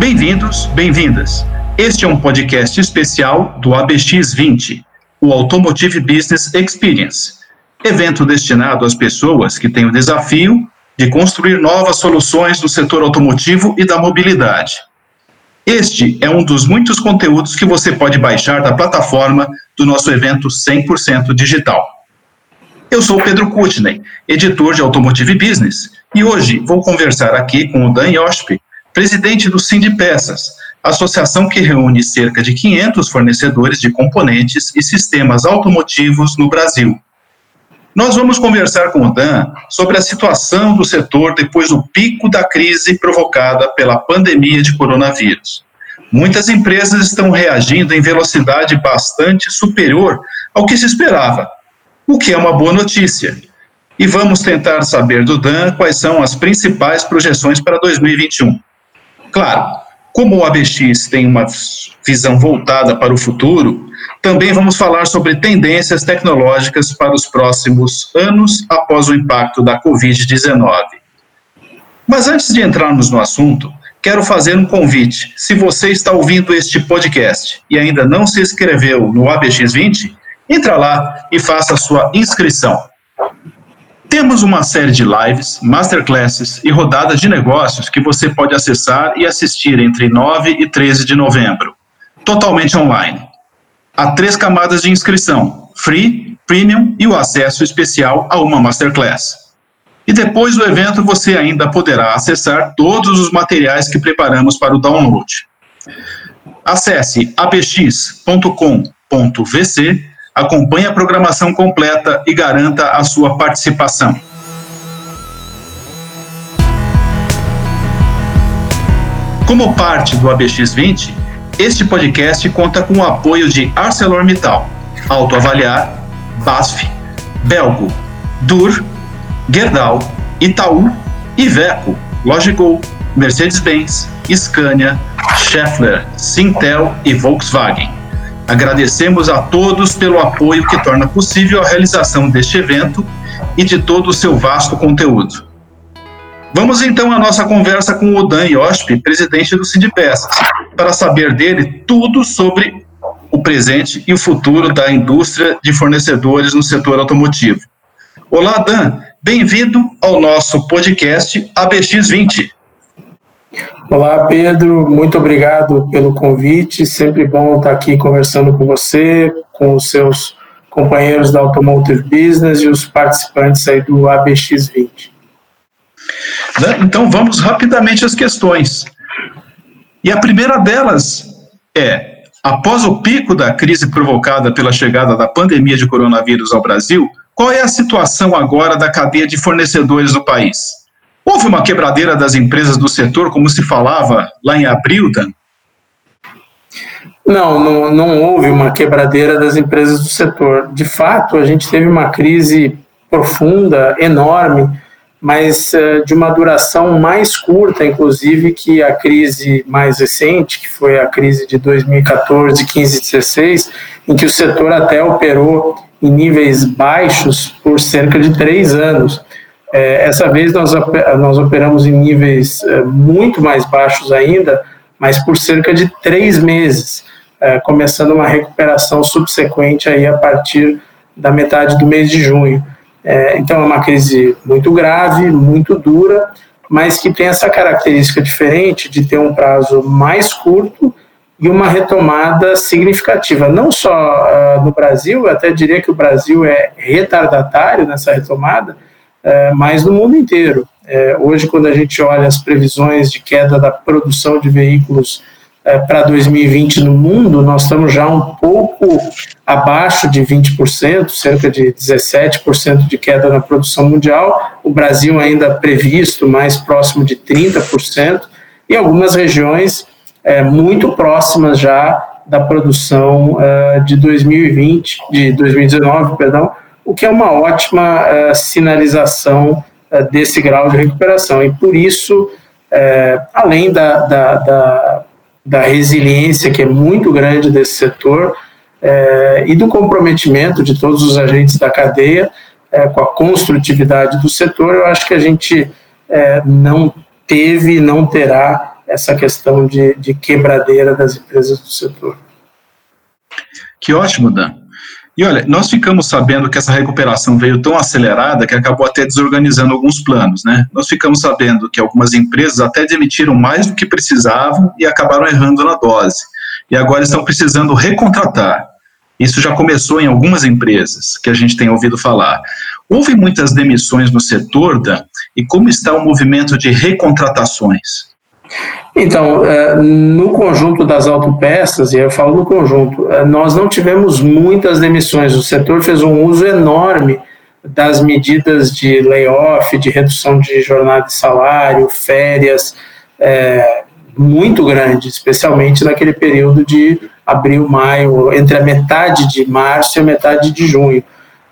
Bem-vindos, bem-vindas. Este é um podcast especial do ABX20, o Automotive Business Experience, evento destinado às pessoas que têm o desafio de construir novas soluções no setor automotivo e da mobilidade. Este é um dos muitos conteúdos que você pode baixar da plataforma do nosso evento 100% digital. Eu sou Pedro Kutney, editor de Automotive Business, e hoje vou conversar aqui com o Dan Yosp, presidente do Cindy Peças, associação que reúne cerca de 500 fornecedores de componentes e sistemas automotivos no Brasil. Nós vamos conversar com o Dan sobre a situação do setor depois do pico da crise provocada pela pandemia de coronavírus. Muitas empresas estão reagindo em velocidade bastante superior ao que se esperava, o que é uma boa notícia. E vamos tentar saber do Dan quais são as principais projeções para 2021. Claro, como o ABX tem uma visão voltada para o futuro, também vamos falar sobre tendências tecnológicas para os próximos anos após o impacto da Covid-19. Mas antes de entrarmos no assunto, quero fazer um convite. Se você está ouvindo este podcast e ainda não se inscreveu no ABX20, entra lá e faça sua inscrição. Temos uma série de lives, masterclasses e rodadas de negócios que você pode acessar e assistir entre 9 e 13 de novembro, totalmente online. Há três camadas de inscrição: free, premium e o acesso especial a uma masterclass. E depois do evento você ainda poderá acessar todos os materiais que preparamos para o download. Acesse abx.com.vc Acompanhe a programação completa e garanta a sua participação. Como parte do ABX20, este podcast conta com o apoio de ArcelorMittal, Autoavaliar, BASF, Belgo, Dur, Gerdau, Itaú, Iveco, Logigol, Mercedes-Benz, Scania, Schaeffler, Sintel e Volkswagen. Agradecemos a todos pelo apoio que torna possível a realização deste evento e de todo o seu vasto conteúdo. Vamos então à nossa conversa com o Dan Yosp, presidente do Sindipeças, para saber dele tudo sobre o presente e o futuro da indústria de fornecedores no setor automotivo. Olá, Dan, bem-vindo ao nosso podcast ABX20. Olá, Pedro, muito obrigado pelo convite. Sempre bom estar aqui conversando com você, com os seus companheiros da Automotive Business e os participantes aí do ABX20. Né? Então vamos rapidamente às questões. E a primeira delas é: após o pico da crise provocada pela chegada da pandemia de coronavírus ao Brasil, qual é a situação agora da cadeia de fornecedores do país? Houve uma quebradeira das empresas do setor, como se falava lá em abril, Dan? Não, não, não houve uma quebradeira das empresas do setor. De fato, a gente teve uma crise profunda, enorme, mas uh, de uma duração mais curta, inclusive, que a crise mais recente, que foi a crise de 2014, 15 16, em que o setor até operou em níveis baixos por cerca de três anos. É, essa vez nós, nós operamos em níveis é, muito mais baixos ainda, mas por cerca de três meses, é, começando uma recuperação subsequente aí a partir da metade do mês de junho. É, então é uma crise muito grave, muito dura, mas que tem essa característica diferente de ter um prazo mais curto e uma retomada significativa, não só uh, no Brasil, eu até diria que o Brasil é retardatário nessa retomada, é, mas no mundo inteiro. É, hoje, quando a gente olha as previsões de queda da produção de veículos é, para 2020 no mundo, nós estamos já um pouco abaixo de 20%, cerca de 17% de queda na produção mundial. O Brasil ainda previsto mais próximo de 30%, e algumas regiões é, muito próximas já da produção uh, de 2020, de 2019, perdão, o que é uma ótima uh, sinalização uh, desse grau de recuperação. E por isso, uh, além da, da, da, da, resiliência que é muito grande desse setor e do comprometimento de todos os agentes da cadeia com a construtividade do setor, eu acho que a gente não teve e não terá essa questão de, de quebradeira das empresas do setor. Que ótimo, Dan. E olha, nós ficamos sabendo que essa recuperação veio tão acelerada que acabou até desorganizando alguns planos, né? Nós ficamos sabendo que algumas empresas até demitiram mais do que precisavam e acabaram errando na dose. E agora estão precisando recontratar. Isso já começou em algumas empresas que a gente tem ouvido falar. Houve muitas demissões no setor, Dan, e como está o movimento de recontratações? Então, é, no conjunto das autopeças, e eu falo no conjunto, é, nós não tivemos muitas demissões. O setor fez um uso enorme das medidas de layoff, de redução de jornada de salário, férias, é, muito grande, especialmente naquele período de abril, maio, entre a metade de março e a metade de junho.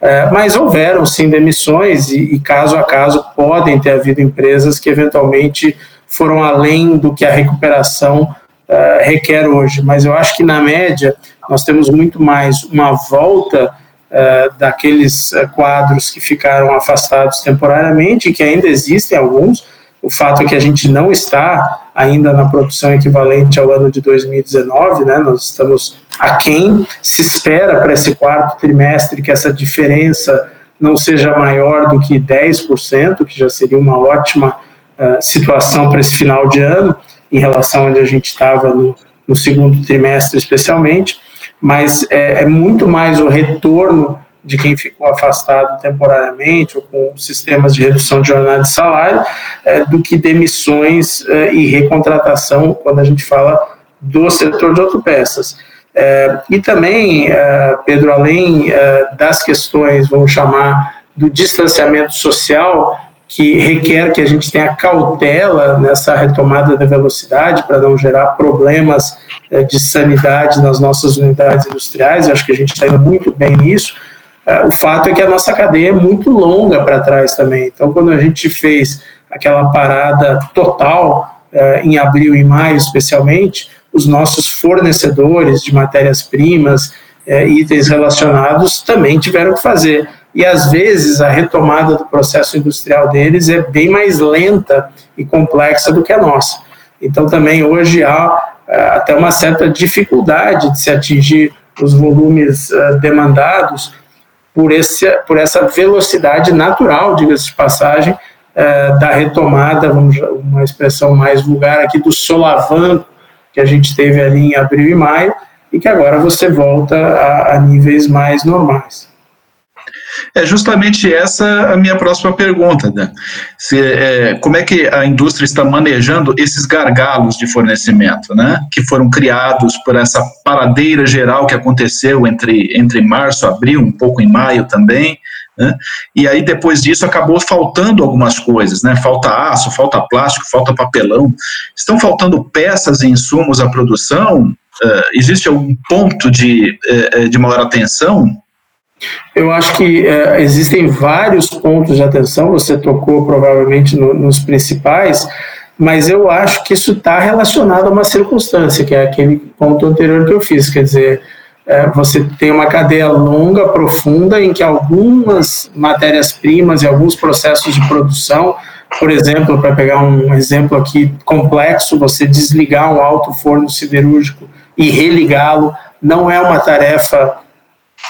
É, mas houveram sim demissões e, e, caso a caso podem ter havido empresas que eventualmente foram além do que a recuperação uh, requer hoje. Mas eu acho que, na média, nós temos muito mais uma volta uh, daqueles uh, quadros que ficaram afastados temporariamente, que ainda existem alguns. O fato é que a gente não está ainda na produção equivalente ao ano de 2019, né? nós estamos aquém. Se espera para esse quarto trimestre que essa diferença não seja maior do que 10%, que já seria uma ótima situação para esse final de ano, em relação a onde a gente estava no, no, segundo trimestre, especialmente, mas é, é, muito mais o retorno de quem ficou afastado temporariamente ou com sistemas de redução de jornada de salário, é, do que demissões é, e recontratação, quando a gente fala do setor de autopeças. É, e também, é, Pedro, além é, das questões, vamos chamar, do distanciamento social, que requer que a gente tenha cautela nessa retomada da velocidade para não gerar problemas eh, de sanidade nas nossas unidades industriais. Eu acho que a gente está indo muito bem nisso. Eh, o fato é que a nossa cadeia é muito longa para trás também. Então, quando a gente fez aquela parada total eh, em abril e maio, especialmente, os nossos fornecedores de matérias-primas, itens relacionados também tiveram que fazer e às vezes a retomada do processo industrial deles é bem mais lenta e complexa do que a nossa. Então também hoje há eh, até uma certa dificuldade de se atingir os volumes uh, demandados por, esse, por essa velocidade natural, diga-se de passagem, uh, da retomada, vamos uma expressão mais vulgar aqui, do solavanco que a gente teve ali em abril e maio, e que agora você volta a, a níveis mais normais. É justamente essa a minha próxima pergunta, né? Se, é, como é que a indústria está manejando esses gargalos de fornecimento, né? Que foram criados por essa paradeira geral que aconteceu entre, entre março, abril, um pouco em maio também, né? E aí depois disso acabou faltando algumas coisas, né? Falta aço, falta plástico, falta papelão. Estão faltando peças e insumos à produção? Uh, existe algum ponto de, uh, de maior atenção eu acho que é, existem vários pontos de atenção, você tocou provavelmente no, nos principais, mas eu acho que isso está relacionado a uma circunstância, que é aquele ponto anterior que eu fiz, quer dizer, é, você tem uma cadeia longa, profunda, em que algumas matérias-primas e alguns processos de produção, por exemplo, para pegar um exemplo aqui complexo, você desligar um alto forno siderúrgico e religá-lo não é uma tarefa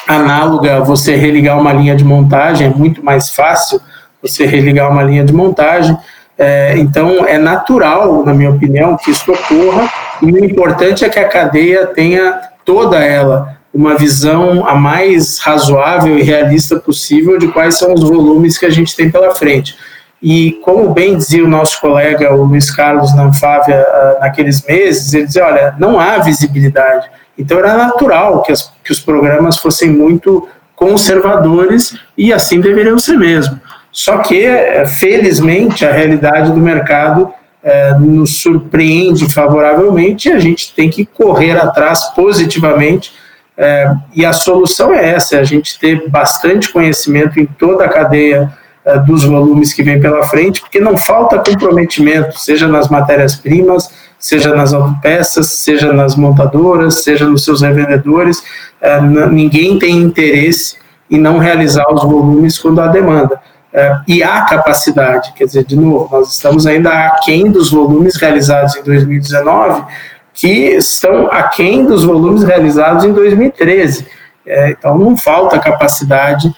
análoga você religar uma linha de montagem, é muito mais fácil você religar uma linha de montagem. É, então, é natural, na minha opinião, que isso ocorra, e o importante é que a cadeia tenha toda ela uma visão a mais razoável e realista possível de quais são os volumes que a gente tem pela frente. E como bem dizia o nosso colega, o Luiz Carlos Nanfávia, ah, naqueles meses, ele dizia, olha, não há visibilidade. Então era natural que, as, que os programas fossem muito conservadores e assim deveriam ser mesmo. Só que, eh, felizmente, a realidade do mercado é, nos surpreende favoravelmente e a gente tem que correr atrás positivamente. É, e a solução é essa: é a gente ter bastante conhecimento em toda a cadeia dos volumes que vem pela frente, porque não falta comprometimento, seja nas matérias-primas, seja nas autopeças, seja nas montadoras, seja nos seus revendedores, é, ninguém tem interesse em não realizar os volumes quando há demanda. Uh, e há capacidade, quer dizer, de novo, nós estamos ainda aquém dos volumes realizados em 2019, que estão aquém dos volumes realizados em 2013. É, então, não falta capacidade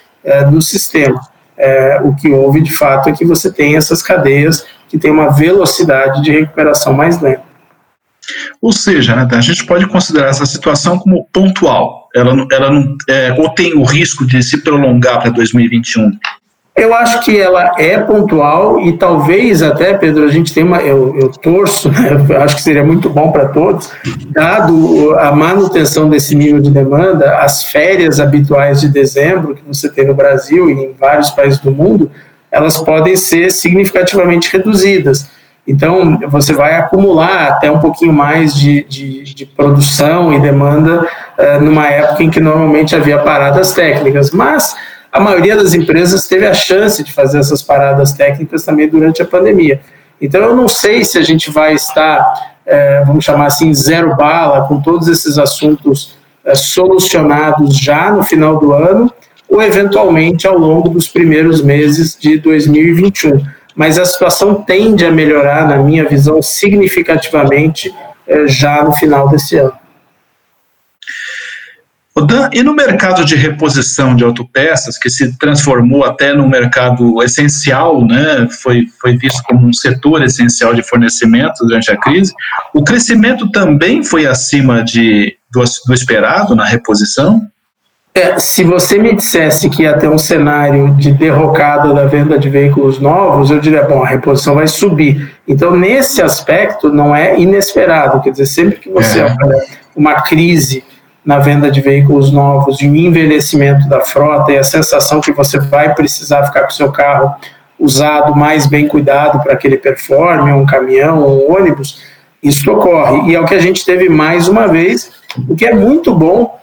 no sistema. É, o que houve, de fato, é que você tem essas cadeias que têm uma velocidade de recuperação mais lenta. Ou seja, né, a gente pode considerar essa situação como pontual. Ela, ela não, é, ou tem o risco de se prolongar para 2021? Eu acho que ela é pontual e talvez até, Pedro, a gente tem uma. Eu, eu torço, né, acho que seria muito bom para todos, dado a manutenção desse nível de demanda, as férias habituais de dezembro que você tem no Brasil e em vários países do mundo, elas podem ser significativamente reduzidas. Então, você vai acumular até um pouquinho mais de, de, de produção e demanda uh, numa época em que normalmente havia paradas técnicas. Mas a maioria das empresas teve a chance de fazer essas paradas técnicas também durante a pandemia. Então, eu não sei se a gente vai estar, é, vamos chamar assim, zero bala, com todos esses assuntos é, solucionados já no final do ano, ou eventualmente ao longo dos primeiros meses de 2021. Mas a situação tende a melhorar, na minha visão, significativamente é, já no final desse ano. Dan, e no mercado de reposição de autopeças, que se transformou até num mercado essencial, né, foi, foi visto como um setor essencial de fornecimento durante a crise, o crescimento também foi acima de, do, do esperado na reposição? É, se você me dissesse que ia ter um cenário de derrocada da venda de veículos novos, eu diria, bom, a reposição vai subir. Então, nesse aspecto, não é inesperado. Quer dizer, sempre que você é. olha uma crise na venda de veículos novos e o envelhecimento da frota e a sensação que você vai precisar ficar com seu carro usado mais bem cuidado para que ele performe, um caminhão, um ônibus, isso ocorre. E é o que a gente teve mais uma vez, o que é muito bom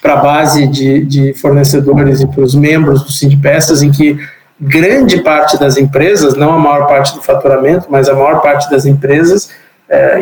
para a base de, de fornecedores e para os membros do Sindpeças, em que grande parte das empresas, não a maior parte do faturamento, mas a maior parte das empresas,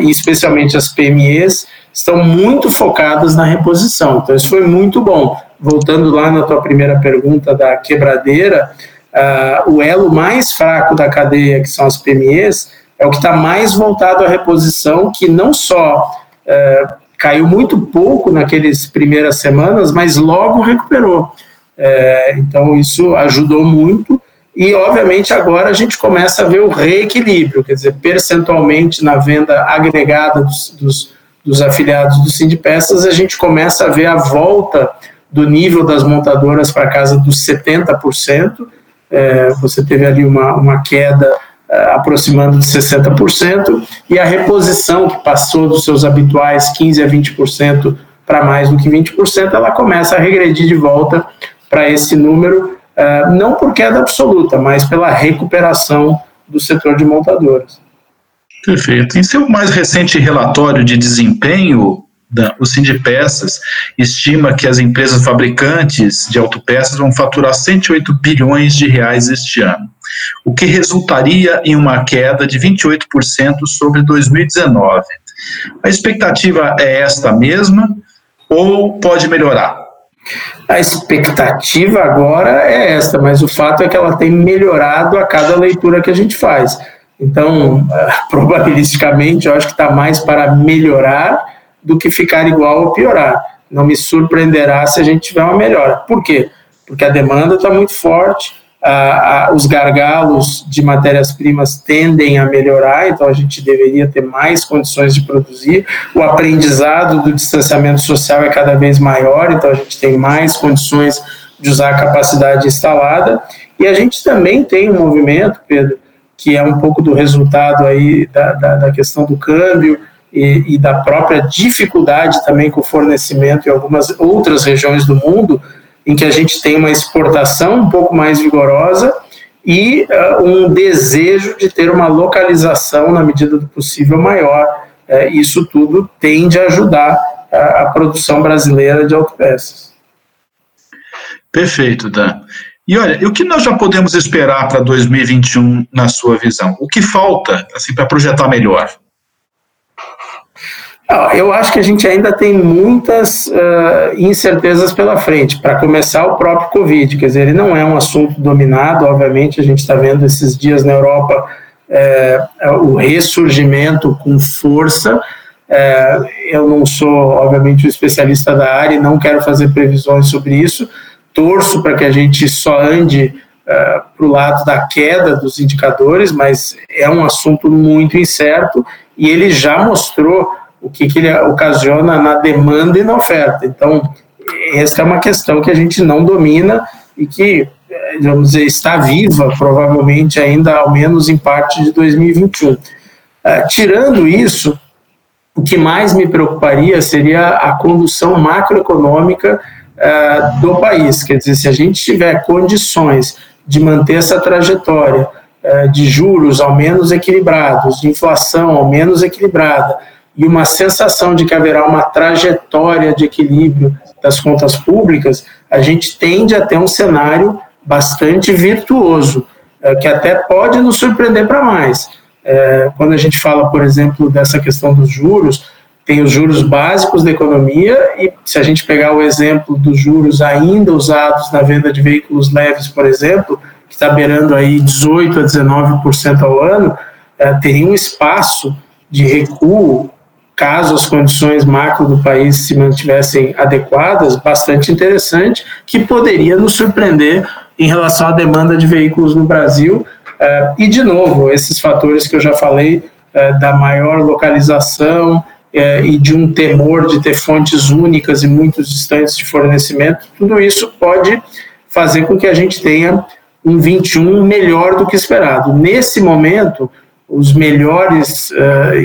e especialmente as PMEs, estão muito focadas na reposição. Então, isso foi muito bom. Voltando lá na tua primeira pergunta da quebradeira, uh, o elo mais fraco da cadeia, que são as PMEs, é o que está mais voltado à reposição, que não só uh, caiu muito pouco naquelas primeiras semanas, mas logo recuperou. Uh, então, isso ajudou muito. E, obviamente, agora a gente começa a ver o reequilíbrio, quer dizer, percentualmente na venda agregada dos, dos dos afiliados do Sindpeças, a gente começa a ver a volta do nível das montadoras para casa dos 70%. É, você teve ali uma, uma queda é, aproximando de 60%, e a reposição, que passou dos seus habituais 15% a 20% para mais do que 20%, ela começa a regredir de volta para esse número, não por queda absoluta, mas pela recuperação do setor de montadoras. Perfeito. Em seu mais recente relatório de desempenho, o Sindipeças estima que as empresas fabricantes de autopeças vão faturar 108 bilhões de reais este ano, o que resultaria em uma queda de 28% sobre 2019. A expectativa é esta mesma ou pode melhorar? A expectativa agora é esta, mas o fato é que ela tem melhorado a cada leitura que a gente faz. Então, probabilisticamente, eu acho que está mais para melhorar do que ficar igual ou piorar. Não me surpreenderá se a gente tiver uma melhora. Por quê? Porque a demanda está muito forte, a, a, os gargalos de matérias-primas tendem a melhorar, então a gente deveria ter mais condições de produzir. O aprendizado do distanciamento social é cada vez maior, então a gente tem mais condições de usar a capacidade instalada. E a gente também tem um movimento, Pedro, que é um pouco do resultado aí da, da, da questão do câmbio e, e, da própria dificuldade também com o fornecimento em algumas outras regiões do mundo, em que a gente tem uma exportação um pouco mais vigorosa e uh, um desejo de ter uma localização na medida do possível maior. Uh, isso tudo tende a ajudar a, a produção brasileira de autopeças. Perfeito, Dan. E olha, o que nós já podemos esperar para 2021 na sua visão? O que falta assim para projetar melhor? Eu acho que a gente ainda tem muitas uh, incertezas pela frente. Para começar, o próprio Covid, quer dizer, ele não é um assunto dominado, obviamente, a gente está vendo esses dias na Europa é, o ressurgimento com força. É, eu não sou, obviamente, um especialista da área e não quero fazer previsões sobre isso. Torço para que a gente só ande uh, para o lado da queda dos indicadores, mas é um assunto muito incerto e ele já mostrou o que, que ele ocasiona na demanda e na oferta. Então, essa é uma questão que a gente não domina e que, vamos dizer, está viva provavelmente ainda, ao menos em parte de 2021. Uh, eh, tirando isso, o que mais me preocuparia seria a condução macroeconômica uh, do país. Quer dizer, se a gente tiver condições de manter essa trajetória uh, de juros ao menos equilibrados, de inflação ao menos equilibrada, e uma sensação de que haverá uma trajetória de equilíbrio das contas públicas, a gente tende a ter um cenário bastante virtuoso, uh, que até pode nos surpreender para mais. É, quando a gente fala, por exemplo, dessa questão dos juros, tem os juros básicos da economia, e se a gente pegar o exemplo dos juros ainda usados na venda de veículos leves, por exemplo, que está beirando aí 18% a 19% ao ano, é, teria um espaço de recuo, caso as condições macro do país se mantivessem adequadas, bastante interessante, que poderia nos surpreender em relação à demanda de veículos no Brasil, Uh, e, de novo, esses fatores que eu já falei, uh, da maior localização uh, e de um temor de ter fontes únicas e muito distantes de fornecimento, tudo isso pode fazer com que a gente tenha um 21 melhor do que esperado. Nesse momento, os melhores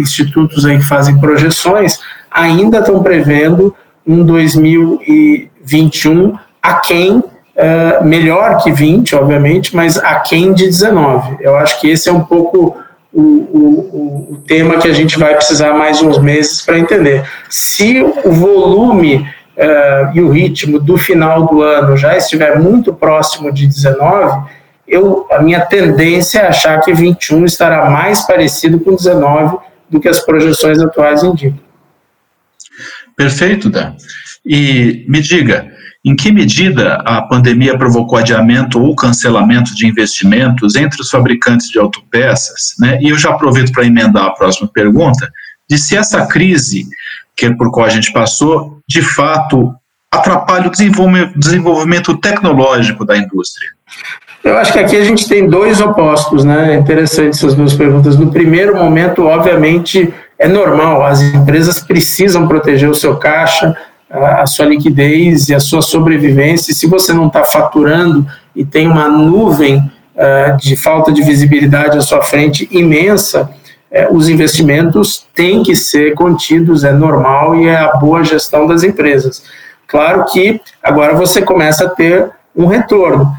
institutos aí que fazem projeções ainda estão prevendo um 2021 aquém uh, melhor que 20, obviamente, mas aquém de 19. Eu acho que esse é um pouco o, o, o tema que a gente vai precisar mais uns meses para entender. Se o volume uh, e o ritmo do final do ano já estiver muito próximo de 19, eu, a minha tendência é achar que 21 estará mais parecido com 19 do que as projeções atuais indicam. Perfeito, Dan. E me diga, em que medida a pandemia provocou adiamento ou cancelamento de investimentos entre os fabricantes de autopeças? Né? E eu já aproveito para emendar a próxima pergunta, de se essa crise que por qual a gente passou, de fato, atrapalha o desenvolvimento tecnológico da indústria. Eu acho que aqui a gente tem dois opostos, né? É interessante essas duas perguntas. No primeiro momento, obviamente, é normal, as empresas precisam proteger o seu caixa, a sua liquidez e a sua sobrevivência. Se você não está faturando e tem uma nuvem uh, de falta de visibilidade à sua frente imensa, uh, os investimentos têm que ser contidos, é normal e é a boa gestão das empresas. Claro que agora você começa a ter um retorno,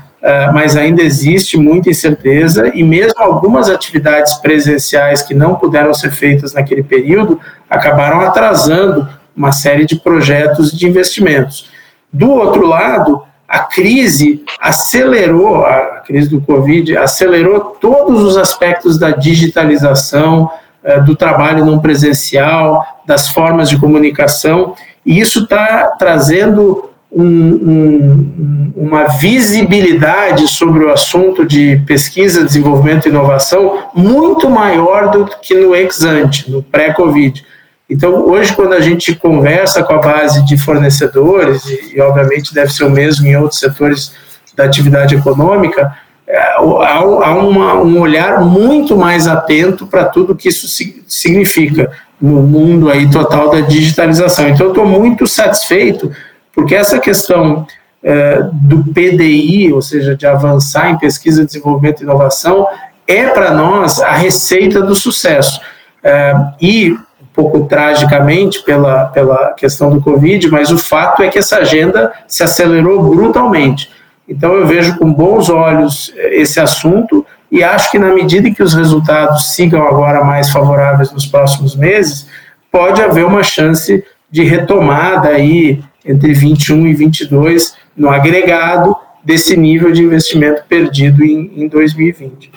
mas ainda existe muita incerteza e mesmo algumas atividades presenciais que não puderam ser feitas naquele período acabaram atrasando uma série de projetos de investimentos. Do outro lado, a crise acelerou, a crise do Covid acelerou todos os aspectos da digitalização, eh, do trabalho não presencial, das formas de comunicação, e isso está trazendo um, um, uma visibilidade sobre o assunto de pesquisa, desenvolvimento e inovação muito maior do que no ex-ante, no pré-Covid. Então, hoje, quando a gente conversa com a base de fornecedores, e, e obviamente deve ser o mesmo em outros setores da atividade econômica, é, há, uma, um olhar muito mais atento para tudo que isso significa no mundo aí total da digitalização. Então, estou muito satisfeito, porque essa questão é, do PDI, ou seja, de avançar em pesquisa, desenvolvimento e inovação, é para nós a receita do sucesso. É, e pouco tragicamente pela, pela questão do Covid, mas o fato é que essa agenda se acelerou brutalmente. Então, eu vejo com bons olhos esse assunto e acho que, na medida que os resultados sigam agora mais favoráveis nos próximos meses, pode haver uma chance de retomada aí entre 21 e 22 no agregado desse nível de investimento perdido em, em 2020.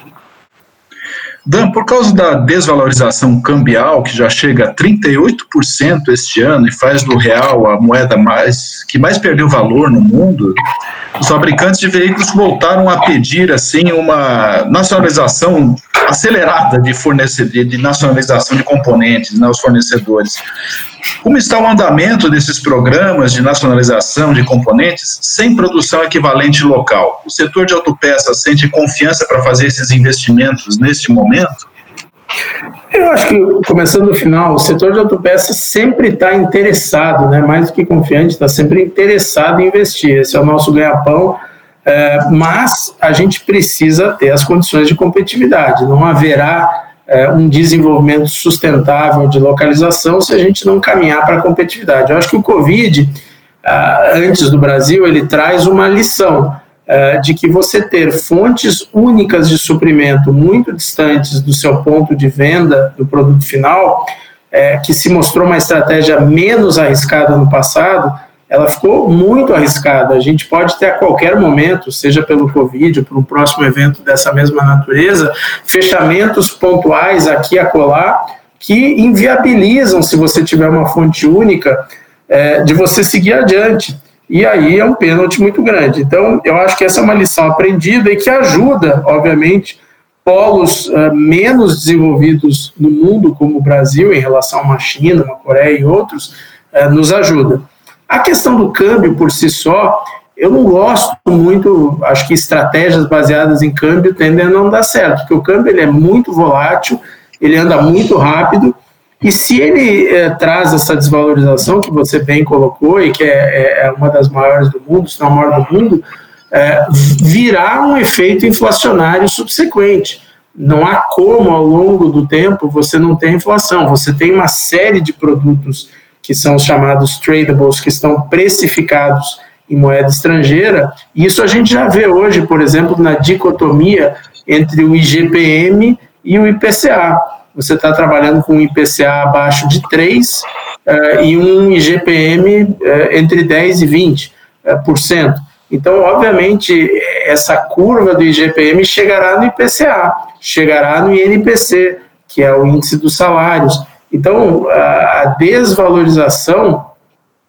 Dan, por causa da desvalorização cambial, que já chega a 38% este ano e faz do real a moeda mais que mais perdeu valor no mundo, os fabricantes de veículos voltaram a pedir assim uma nacionalização acelerada de fornecedor, de nacionalização de componentes, né, os fornecedores. Como está o andamento desses programas de nacionalização de componentes sem produção equivalente local? O setor de autopeças sente confiança para fazer esses investimentos neste momento? Eu acho que, começando do final, o setor de autopeças sempre está interessado, né, mais do que confiante, está sempre interessado em investir. Esse é o nosso ganha-pão, é, mas a gente precisa ter as condições de competitividade. Não haverá é, um desenvolvimento sustentável de localização se a gente não caminhar para a competitividade. Eu acho que o Covid, ah, antes do Brasil, ele traz uma lição de que você ter fontes únicas de suprimento muito distantes do seu ponto de venda do produto final, é, que se mostrou uma estratégia menos arriscada no passado, ela ficou muito arriscada. A gente pode ter a qualquer momento, seja pelo Covid ou por um próximo evento dessa mesma natureza, fechamentos pontuais aqui e acolá que inviabilizam, se você tiver uma fonte única, é, de você seguir adiante. E aí é um pênalti muito grande. Então, eu acho que essa é uma lição aprendida e que ajuda, obviamente, polos uh, menos desenvolvidos no mundo, como o Brasil, em relação a uma China, uma Coreia e outros, uh, nos ajuda. A questão do câmbio por si só, eu não gosto muito, acho que estratégias baseadas em câmbio tendem a não dar certo, porque o câmbio ele é muito volátil, ele anda muito rápido, e se ele é, traz essa desvalorização que você bem colocou, e que é, é, é, uma das maiores do mundo, se não a maior do mundo, é, virá um efeito inflacionário subsequente. Não há como, ao longo do tempo, você não ter inflação. Você tem uma série de produtos que são os chamados tradables, que estão precificados em moeda estrangeira. Isso a gente já vê hoje, por exemplo, na dicotomia entre o IGPM e o IPCA. Você está trabalhando com um IPCA abaixo de 3 uh, eh, e um IGPM uh, eh, entre 10 e 20%. Uh, eh, por cento. Então, obviamente, essa curva do IGPM chegará no IPCA, chegará no INPC, que é o índice dos salários. Então, a desvalorização,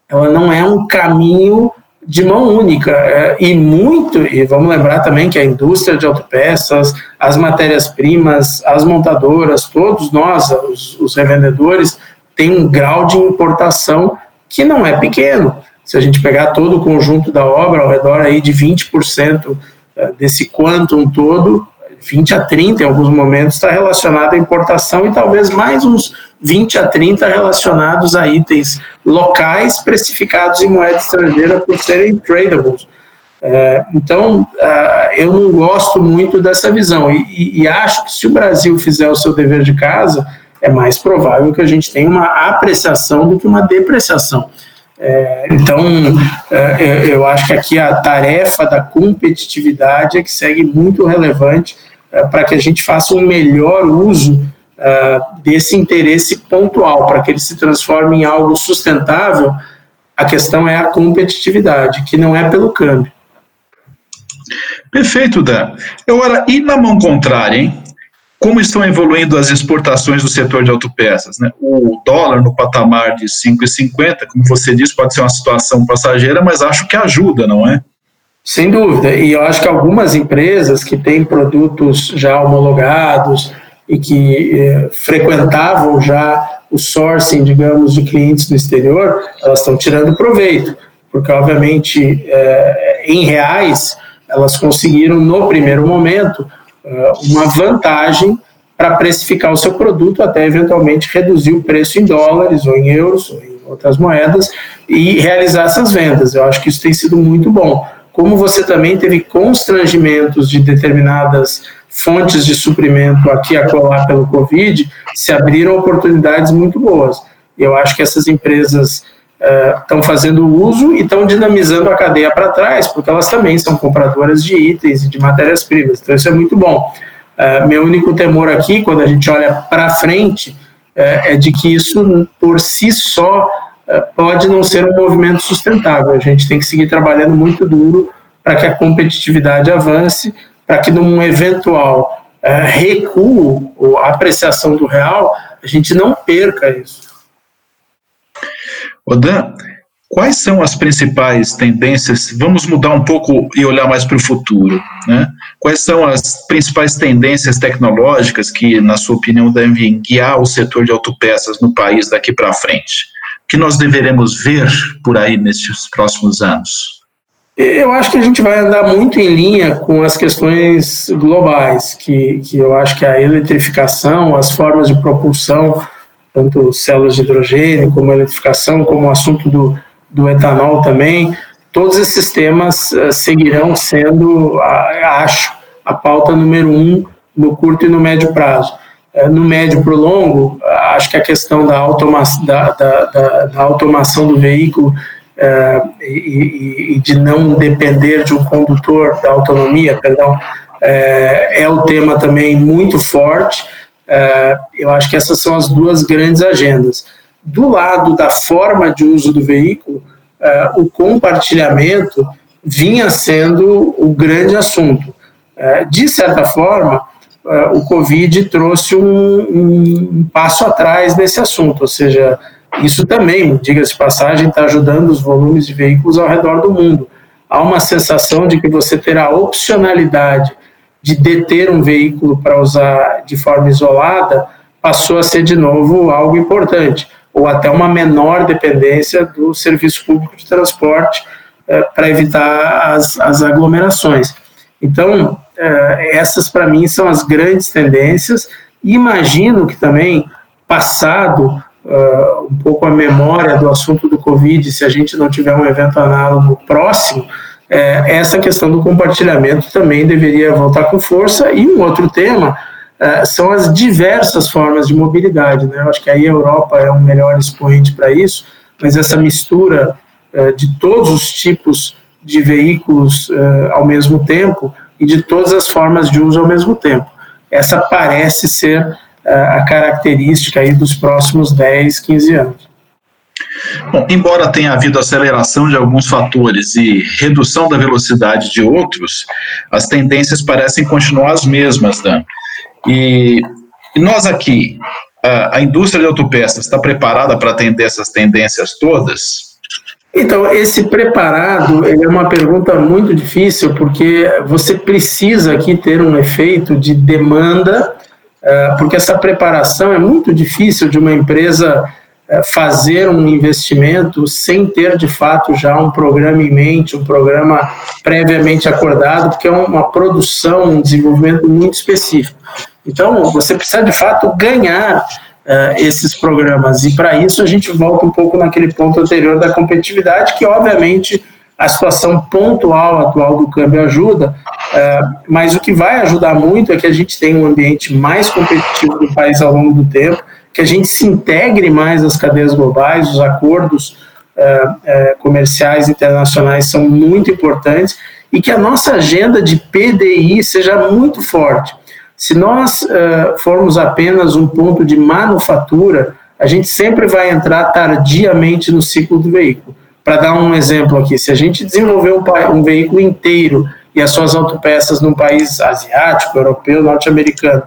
ela não é um caminho de mão única é, e muito, e vamos lembrar também que a indústria de autopeças, as matérias-primas, as montadoras, todos nós, os, os revendedores, tem um grau de importação que não é pequeno. Se a gente pegar todo o conjunto da obra, ao redor aí de 20% é, desse quantum todo, 20 a 30 em alguns momentos, está relacionado à importação e talvez mais uns 20 a 30 relacionados a itens locais precificados em moeda estrangeira por serem tradables. É, então, uh, eu não gosto muito dessa visão e, acho que se o Brasil fizer o seu dever de casa, é mais provável que a gente tenha uma apreciação do que uma depreciação. É, então, é, eu acho que aqui a tarefa da competitividade é que segue muito relevante é, para que a gente faça um melhor uso uh, desse interesse pontual, para que ele se transforme em algo sustentável, a questão é a competitividade, que não é pelo câmbio. Perfeito, Dan. Agora, e na mão contrária, hein? Como estão evoluindo as exportações do setor de autopeças? Né? O dólar no patamar de 5,50, como você disse, pode ser uma situação passageira, mas acho que ajuda, não é? Sem dúvida. E eu acho que algumas empresas que têm produtos já homologados, e que eh, frequentavam já o sourcing, digamos, de clientes no exterior, elas estão tirando proveito, porque, obviamente, eh, em reais, elas conseguiram, no primeiro momento, eh, uma vantagem para precificar o seu produto, até eventualmente reduzir o preço em dólares ou em euros ou em outras moedas e realizar essas vendas. Eu acho que isso tem sido muito bom. Como você também teve constrangimentos de determinadas fontes de suprimento aqui a colar pelo Covid, se abriram oportunidades muito boas. Eu acho que essas empresas estão uh, fazendo uso e estão dinamizando a cadeia para trás, porque elas também são compradoras de itens e de matérias-primas. Então, isso é muito bom. Uh, meu único temor aqui, quando a gente olha para frente, uh, é de que isso, por si só, pode não ser um movimento sustentável. A gente tem que seguir trabalhando muito duro para que a competitividade avance, para que num eventual uh, recuo ou apreciação do real, a gente não perca isso. Odan, quais são as principais tendências? Vamos mudar um pouco e olhar mais para o futuro. Né? Quais são as principais tendências tecnológicas que, na sua opinião, devem guiar o setor de autopeças no país daqui para frente? O que nós deveremos ver por aí nesses próximos anos? Eu acho que a gente vai andar muito em linha com as questões globais, que, que eu acho que a eletrificação, as formas de propulsão, tanto células de hidrogênio, como a eletrificação, como o assunto do, do etanol também, todos esses temas uh, seguirão sendo, acho, a pauta número um no curto e no médio prazo. Uh, no médio para o longo, acho que a questão da, automa da, da, da, da automação do veículo uh, e, e, de não depender de um condutor da autonomia, perdão, uh, é o tema também muito forte. Uh, eu acho que essas são as duas grandes agendas. Do lado da forma de uso do veículo, o compartilhamento vinha sendo o grande assunto. de certa forma, o Covid trouxe um, um, um passo atrás nesse assunto, ou seja, isso também, diga-se passagem, está ajudando os volumes de veículos ao redor do mundo. Há uma sensação de que você terá opcionalidade de deter um veículo para usar de forma isolada, passou a ser de novo algo importante, ou até uma menor dependência do serviço público de transporte eh, para evitar as, as aglomerações. Então, eh, essas para mim são as grandes tendências. Imagino que também, passado uh, um pouco a memória do assunto do Covid, se a gente não tiver um evento análogo próximo, é, essa questão do compartilhamento também deveria voltar com força. E um outro tema uh, são as diversas formas de mobilidade. Né? Eu acho que aí a Europa é um melhor expoente para isso, mas essa mistura uh, de todos os tipos de veículos ao mesmo tempo e de todas as formas de uso ao mesmo tempo. Essa parece ser a característica aí dos próximos 10, 15 anos. Bom, embora tenha havido aceleração de alguns fatores e redução da velocidade de outros, as tendências parecem continuar as mesmas, Dan. E, nós aqui, a, a indústria de autopeças está preparada para atender essas tendências todas? Então, esse preparado é uma pergunta muito difícil, porque você precisa aqui ter um efeito de demanda porque essa preparação é muito difícil de uma empresa é, fazer um investimento sem ter de fato já um programa em mente, um programa previamente acordado, porque é uma produção, um desenvolvimento muito específico. Então, você precisa de fato ganhar uh, esses programas, e para isso a gente volta um pouco naquele ponto anterior da competitividade, que obviamente a situação pontual atual do câmbio ajuda, é, mas o que vai ajudar muito é que a gente tenha um ambiente mais competitivo do país ao longo do tempo, que a gente se integre mais às cadeias globais, os acordos é, é, comerciais internacionais são muito importantes e que a nossa agenda de PDI seja muito forte. Se nós formos apenas um ponto de manufatura, a gente sempre vai entrar tardiamente no ciclo do veículo. Para dar um exemplo aqui, se a gente desenvolver um, um veículo inteiro e as suas autopeças num país asiático, europeu, norte-americano,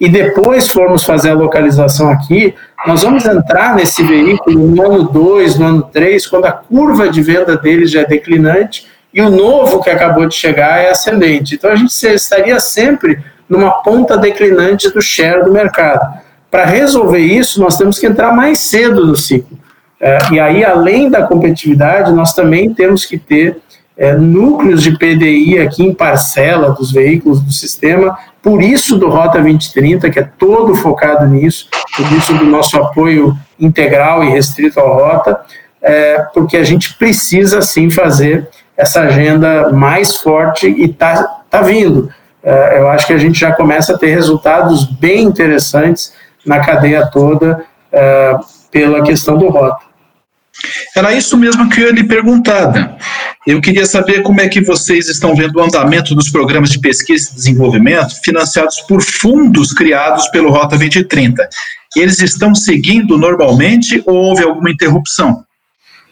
e depois formos fazer a localização aqui, nós vamos entrar nesse veículo no ano 2, no ano 3, quando a curva de venda dele já é declinante e o novo que acabou de chegar é ascendente. Então a gente estaria sempre numa ponta declinante do share do mercado. Para resolver isso, nós temos que entrar mais cedo no ciclo. É, e aí, além da competitividade, nós também temos que ter é, núcleos de PDI aqui em parcela dos veículos do sistema, por isso do Rota 2030, que é todo focado nisso, por isso do nosso apoio integral e restrito ao Rota, é, porque a gente precisa sim fazer essa agenda mais forte e está tá vindo. É, eu acho que a gente já começa a ter resultados bem interessantes na cadeia toda é, pela questão do Rota. Era isso mesmo que eu ia lhe perguntar. Eu queria saber como é que vocês estão vendo o andamento dos programas de pesquisa e desenvolvimento financiados por fundos criados pelo Rota 2030. Eles estão seguindo normalmente ou houve alguma interrupção?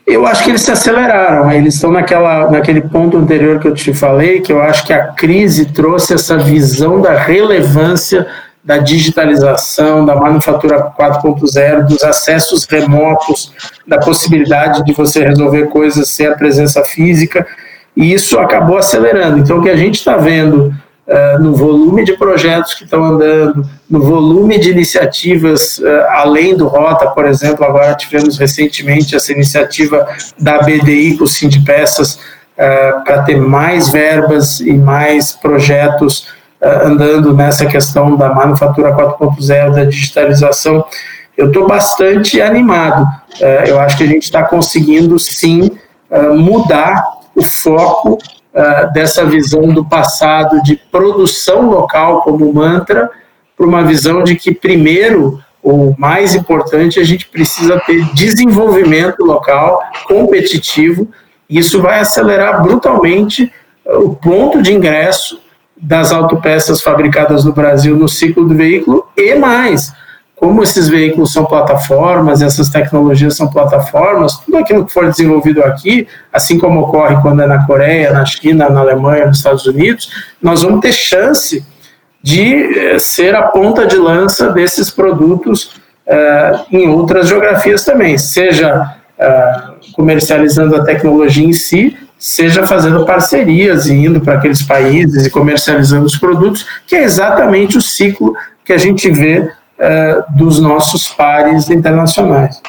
Eu acho que eles se aceleraram, eles estão naquela, naquele ponto anterior que eu te falei, que eu acho que a crise trouxe essa visão da relevância da digitalização, da manufatura 4.0, dos acessos remotos, da possibilidade de você resolver coisas sem a presença física, e isso acabou acelerando. Então, o que a gente está vendo uh, no volume de projetos que estão andando, no volume de iniciativas uh, além do Rota, por exemplo, agora tivemos recentemente essa iniciativa da BDI com o Sim de Peças uh, para ter mais verbas e mais projetos andando nessa questão da manufatura 4.0, da digitalização. Eu estou bastante animado. eu acho que a gente está conseguindo sim mudar o foco dessa visão do passado de produção local como mantra para uma visão de que, primeiro, o mais importante, a gente precisa ter desenvolvimento local competitivo, e isso vai acelerar brutalmente o ponto de ingresso das autopeças fabricadas no Brasil no ciclo do veículo e mais. Como esses veículos são plataformas, essas tecnologias são plataformas, tudo aquilo que for desenvolvido aqui, assim como ocorre quando é na Coreia, na China, na Alemanha, nos Estados Unidos, nós vamos ter chance de eh, ser a ponta de lança desses produtos uh, em outras geografias também, seja uh, comercializando a tecnologia em si, seja fazendo parcerias e indo para aqueles países e comercializando os produtos, que é exatamente o ciclo que a gente vê uh, dos nossos pares internacionais.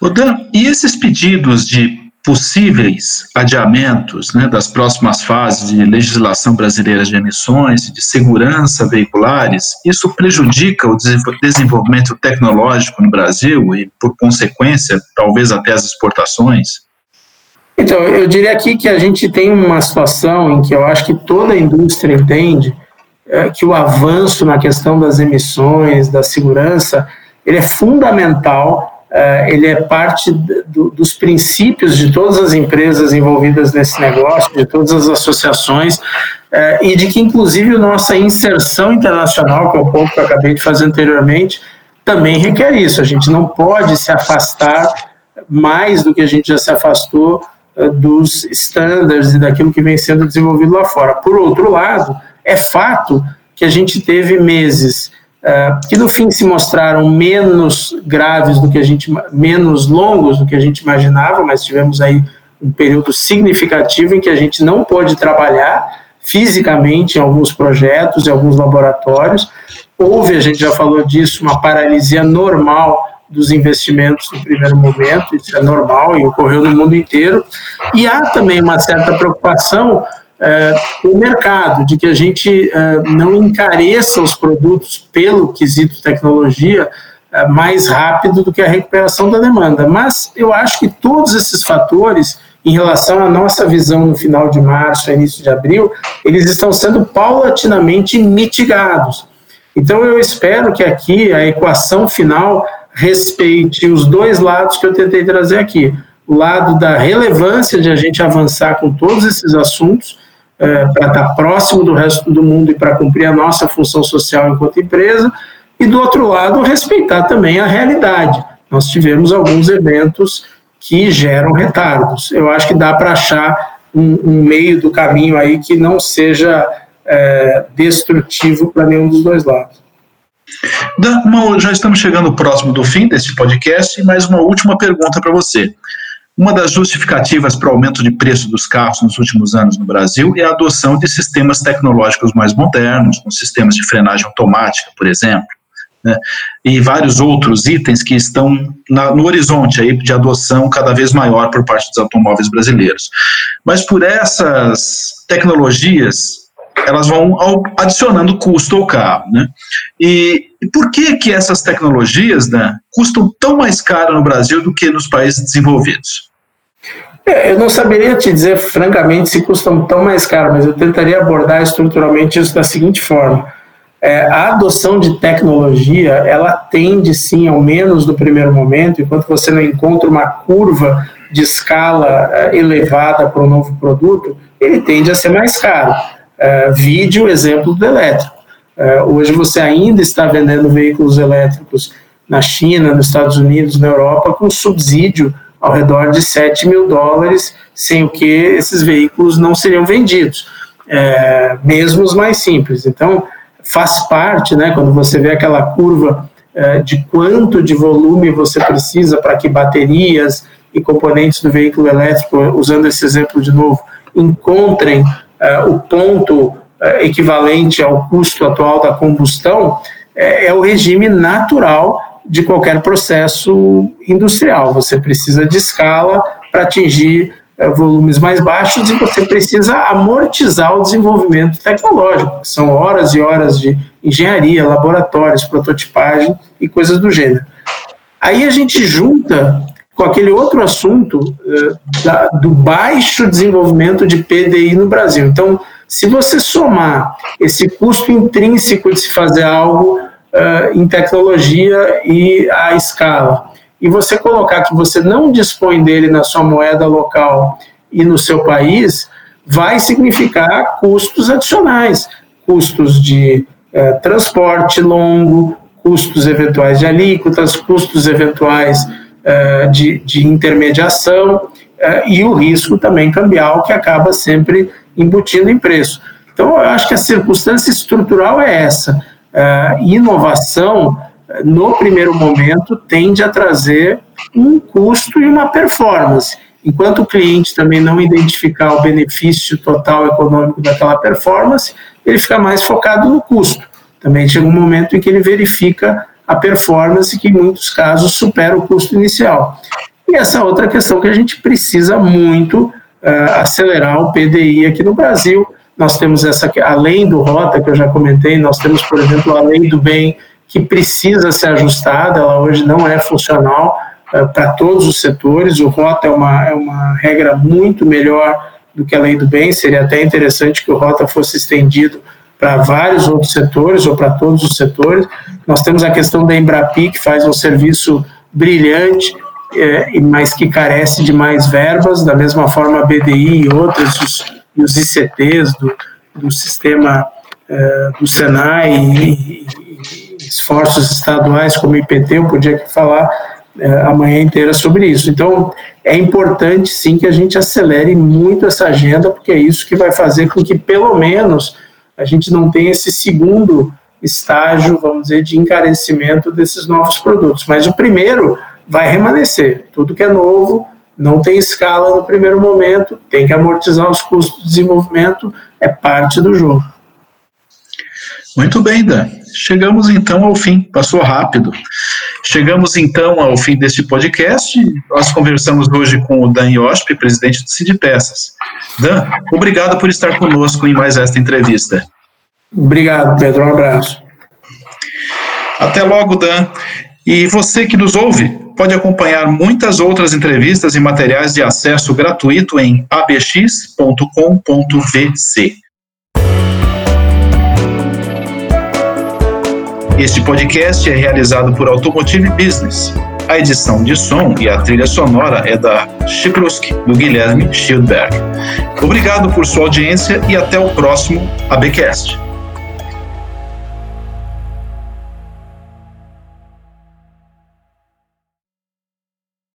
Dan, e esses pedidos de possíveis adiamentos né, das próximas fases de legislação brasileira de emissões de segurança veiculares, isso prejudica o desenvolvimento tecnológico no Brasil e, por consequência, talvez até as exportações? Então, eu diria aqui que a gente tem uma situação em que eu acho que toda a indústria entende é, que o avanço na questão das emissões, da segurança, ele é fundamental, é, ele é parte do, dos princípios de todas as empresas envolvidas nesse negócio, de todas as associações, é, e de que, inclusive, nossa inserção internacional, que é o ponto que eu acabei de fazer anteriormente, também requer isso. A gente não pode se afastar mais do que a gente já se afastou dos estándares e daquilo que vem sendo desenvolvido lá fora. Por outro lado, é fato que a gente teve meses uh, que no fim se mostraram menos graves do que a gente, menos longos do que a gente imaginava, mas tivemos aí um período significativo em que a gente não pôde trabalhar fisicamente em alguns projetos, em alguns laboratórios. Houve, a gente já falou disso, uma paralisia normal dos investimentos no primeiro momento, isso é normal e ocorreu no mundo inteiro. E há também uma certa preocupação é, o mercado, de que a gente é, não encareça os produtos pelo quesito tecnologia é, mais rápido do que a recuperação da demanda. Mas eu acho que todos esses fatores, em relação à nossa visão no final de março, início de abril, eles estão sendo paulatinamente mitigados. Então eu espero que aqui a equação final respeite os dois lados que eu tentei trazer aqui. O lado da relevância de a gente avançar com todos esses assuntos, é, para estar próximo do resto do mundo e para cumprir a nossa função social enquanto empresa, e do outro lado, respeitar também a realidade. Nós tivemos alguns eventos que geram retardos. Eu acho que dá para achar um, um, meio do caminho aí que não seja é, destrutivo para nenhum dos dois lados. Já estamos chegando próximo do fim desse podcast, mas uma última pergunta para você. Uma das justificativas para o aumento de preço dos carros nos últimos anos no Brasil é a adoção de sistemas tecnológicos mais modernos, com sistemas de frenagem automática, por exemplo, né, e vários outros itens que estão na, no horizonte aí de adoção cada vez maior por parte dos automóveis brasileiros. Mas por essas tecnologias, elas vão adicionando custo ao carro, né? E, e por que que essas tecnologias, né, custam tão mais caro no Brasil do que nos países desenvolvidos? É, eu não saberia te dizer, francamente, se custam tão mais caro, mas eu tentaria abordar estruturalmente isso da seguinte forma. É, a adoção de tecnologia, ela tende sim, ao menos no primeiro momento, enquanto você não encontra uma curva de escala é, elevada para um novo produto, ele tende a ser mais caro. É, vídeo, exemplo do elétrico. É, hoje você ainda está vendendo veículos elétricos na China, nos Estados Unidos, na Europa, com subsídio ao redor de 7 mil dólares, sem o que esses veículos não seriam vendidos, é, mesmo os mais simples. Então, faz parte, né, quando você vê aquela curva é, de quanto de volume você precisa para que baterias e componentes do veículo elétrico, usando esse exemplo de novo, encontrem é, o ponto equivalente ao custo atual da combustão, é, é o regime natural de qualquer processo industrial. Você precisa de escala para atingir é, volumes mais baixos e você precisa amortizar o desenvolvimento tecnológico, são horas e horas de engenharia, laboratórios, prototipagem e coisas do gênero. Aí a gente junta com aquele outro assunto uh, da, do baixo desenvolvimento de PDI no Brasil. Então, se você somar esse custo intrínseco de se fazer algo uh, em tecnologia e a escala, e você colocar que você não dispõe dele na sua moeda local e no seu país, vai significar custos adicionais, custos de uh, transporte longo, custos eventuais de alíquotas, custos eventuais uh, de, de intermediação e o risco também cambial que acaba sempre embutindo em preço. Então, eu acho que a circunstância estrutural é essa. Uh, inovação, no primeiro momento, tende a trazer um custo e uma performance. Enquanto o cliente também não identificar o benefício total econômico daquela performance, ele fica mais focado no custo. Também chega um momento em que ele verifica a performance que, em muitos casos, supera o custo inicial. E essa é outra questão que a gente precisa muito uh, acelerar o PDI aqui no Brasil. Nós temos essa, além do ROTA, que eu já comentei, nós temos, por exemplo, a lei do bem, que precisa ser ajustada, ela hoje não é funcional uh, para todos os setores. O ROTA é uma, é uma regra muito melhor do que a lei do bem, seria até interessante que o ROTA fosse estendido para vários outros setores ou para todos os setores. Nós temos a questão da Embrapi, que faz um serviço brilhante, é, mas que carece de mais verbas, da mesma forma a BDI e outras, os, os ICTs do, do sistema é, do Senai e, e, esforços estaduais como o IPT, eu podia falar é, inteira sobre isso. Então, é importante sim que a gente acelere muito essa agenda, porque é isso que vai fazer com que, pelo menos, a gente não tenha esse segundo estágio, vamos dizer, de encarecimento desses novos produtos. Mas o primeiro vai remanescer. Tudo que é novo não tem escala no primeiro momento, tem que amortizar os custos de desenvolvimento, é parte do jogo. Muito bem, Dan. Chegamos então ao fim, passou rápido. Chegamos então ao fim deste podcast. Nós conversamos hoje com o Dan Iosp, presidente do Cid Peças. Dan, obrigado por estar conosco em mais esta entrevista. Obrigado, Pedro. Um abraço. Até logo, Dan. E você que nos ouve, pode acompanhar muitas outras entrevistas e materiais de acesso gratuito em abx.com.vc. Este podcast é realizado por Automotive Business. A edição de som e a trilha sonora é da Chipruski, do Guilherme Schildberg. Obrigado por sua audiência e até o próximo ABcast.